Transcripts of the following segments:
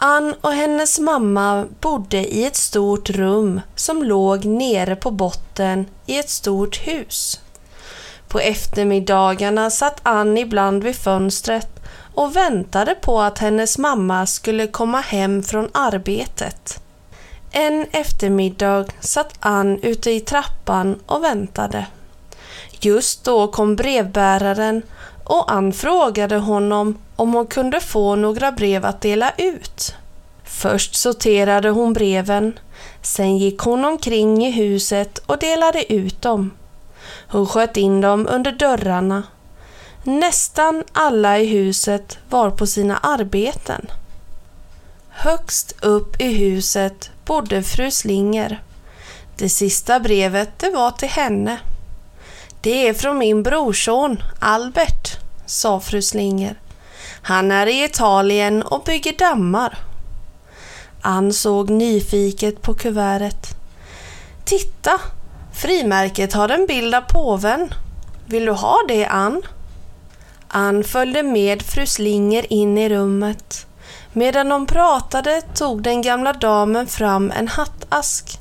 Ann och hennes mamma bodde i ett stort rum som låg nere på botten i ett stort hus. På eftermiddagarna satt Ann ibland vid fönstret och väntade på att hennes mamma skulle komma hem från arbetet. En eftermiddag satt Ann ute i trappan och väntade. Just då kom brevbäraren och Ann frågade honom om hon kunde få några brev att dela ut. Först sorterade hon breven, sen gick hon omkring i huset och delade ut dem. Hon sköt in dem under dörrarna. Nästan alla i huset var på sina arbeten. Högst upp i huset bodde fru Slinger. Det sista brevet det var till henne. Det är från min brorson Albert, sa fru Slinger. Han är i Italien och bygger dammar. Ann såg nyfiket på kuvertet. Titta! Frimärket har en bild av påven. Vill du ha det, Ann? Ann följde med fru Slinger in i rummet. Medan de pratade tog den gamla damen fram en hattask.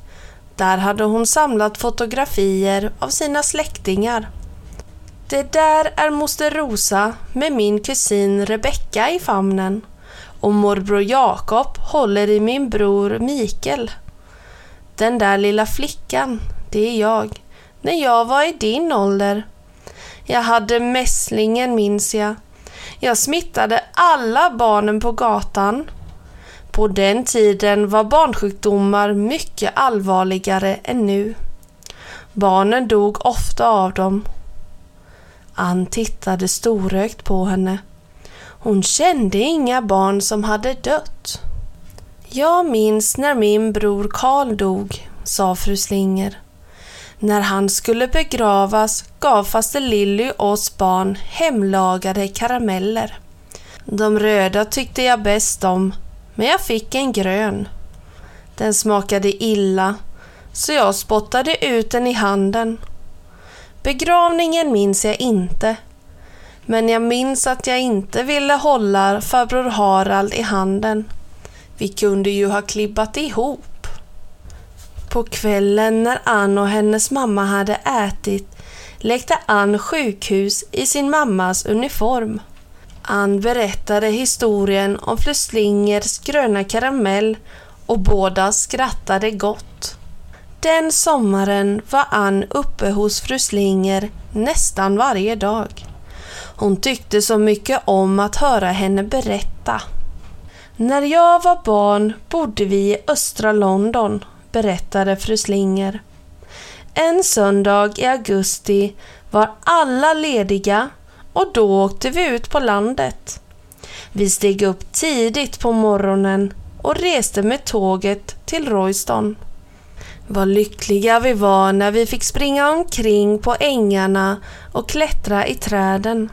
Där hade hon samlat fotografier av sina släktingar. Det där är moster Rosa med min kusin Rebecka i famnen och morbror Jakob håller i min bror Mikael. Den där lilla flickan, det är jag, när jag var i din ålder. Jag hade mässlingen minns jag. Jag smittade alla barnen på gatan. På den tiden var barnsjukdomar mycket allvarligare än nu. Barnen dog ofta av dem. Ann tittade storögt på henne. Hon kände inga barn som hade dött. Jag minns när min bror Karl dog, sa fru Slinger. När han skulle begravas gav faster Lilly oss barn hemlagade karameller. De röda tyckte jag bäst om, men jag fick en grön. Den smakade illa, så jag spottade ut den i handen. Begravningen minns jag inte, men jag minns att jag inte ville hålla farbror Harald i handen. Vi kunde ju ha klibbat ihop. På kvällen när Ann och hennes mamma hade ätit lekte Ann sjukhus i sin mammas uniform. Ann berättade historien om Fluslyngers gröna karamell och båda skrattade gott. Den sommaren var Ann uppe hos fru Slinger nästan varje dag. Hon tyckte så mycket om att höra henne berätta. När jag var barn bodde vi i östra London, berättade fru Slinger. En söndag i augusti var alla lediga och då åkte vi ut på landet. Vi steg upp tidigt på morgonen och reste med tåget till Royston. Vad lyckliga vi var när vi fick springa omkring på ängarna och klättra i träden.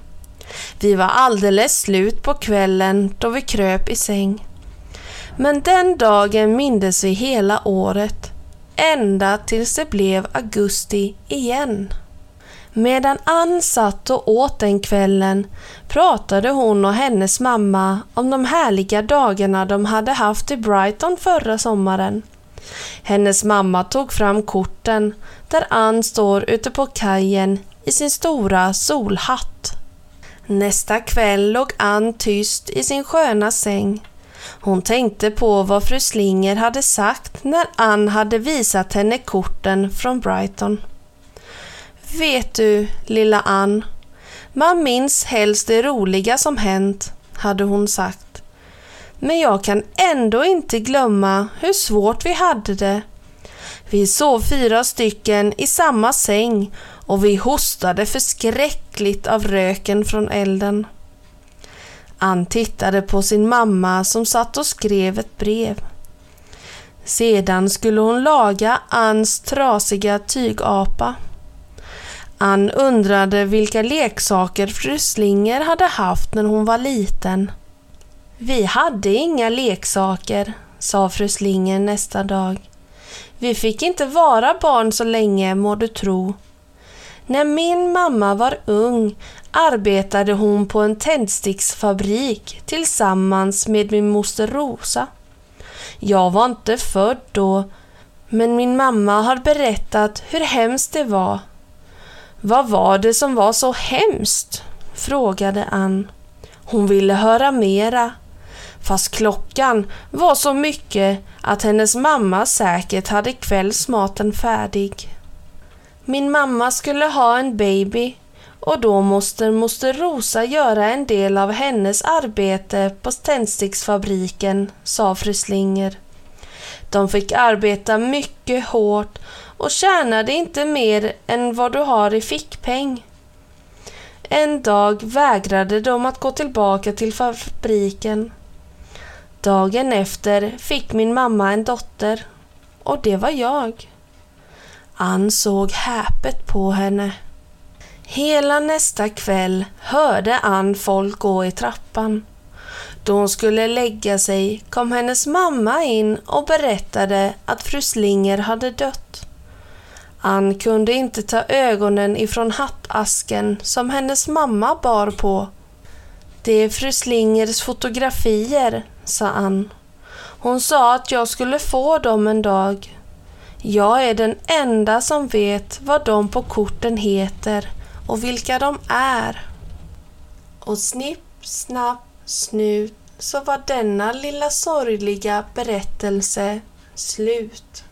Vi var alldeles slut på kvällen då vi kröp i säng. Men den dagen mindes vi hela året, ända tills det blev augusti igen. Medan Ann satt och åt den kvällen pratade hon och hennes mamma om de härliga dagarna de hade haft i Brighton förra sommaren. Hennes mamma tog fram korten där Ann står ute på kajen i sin stora solhatt. Nästa kväll låg Ann tyst i sin sköna säng. Hon tänkte på vad fru Slinger hade sagt när Ann hade visat henne korten från Brighton. Vet du, lilla Ann, man minns helst det roliga som hänt, hade hon sagt. Men jag kan ändå inte glömma hur svårt vi hade det. Vi sov fyra stycken i samma säng och vi hostade förskräckligt av röken från elden. Ann tittade på sin mamma som satt och skrev ett brev. Sedan skulle hon laga Anns trasiga tygapa. Ann undrade vilka leksaker fru Slinger hade haft när hon var liten. Vi hade inga leksaker, sa fru Slinger nästa dag. Vi fick inte vara barn så länge, må du tro. När min mamma var ung arbetade hon på en tändsticksfabrik tillsammans med min moster Rosa. Jag var inte född då, men min mamma har berättat hur hemskt det var. Vad var det som var så hemskt? frågade Ann. Hon ville höra mera, fast klockan var så mycket att hennes mamma säkert hade kvällsmaten färdig. Min mamma skulle ha en baby och då måste moster Rosa göra en del av hennes arbete på tändsticksfabriken, sa fru Slinger. De fick arbeta mycket hårt och tjänade inte mer än vad du har i fickpeng. En dag vägrade de att gå tillbaka till fabriken. Dagen efter fick min mamma en dotter och det var jag. Ann såg häpet på henne. Hela nästa kväll hörde Ann folk gå i trappan. Då hon skulle lägga sig kom hennes mamma in och berättade att fru Slinger hade dött. Ann kunde inte ta ögonen ifrån hattasken som hennes mamma bar på. Det är fru Slingers fotografier, sa Ann. Hon sa att jag skulle få dem en dag. Jag är den enda som vet vad de på korten heter och vilka de är. Och snipp, snapp, snut så var denna lilla sorgliga berättelse slut.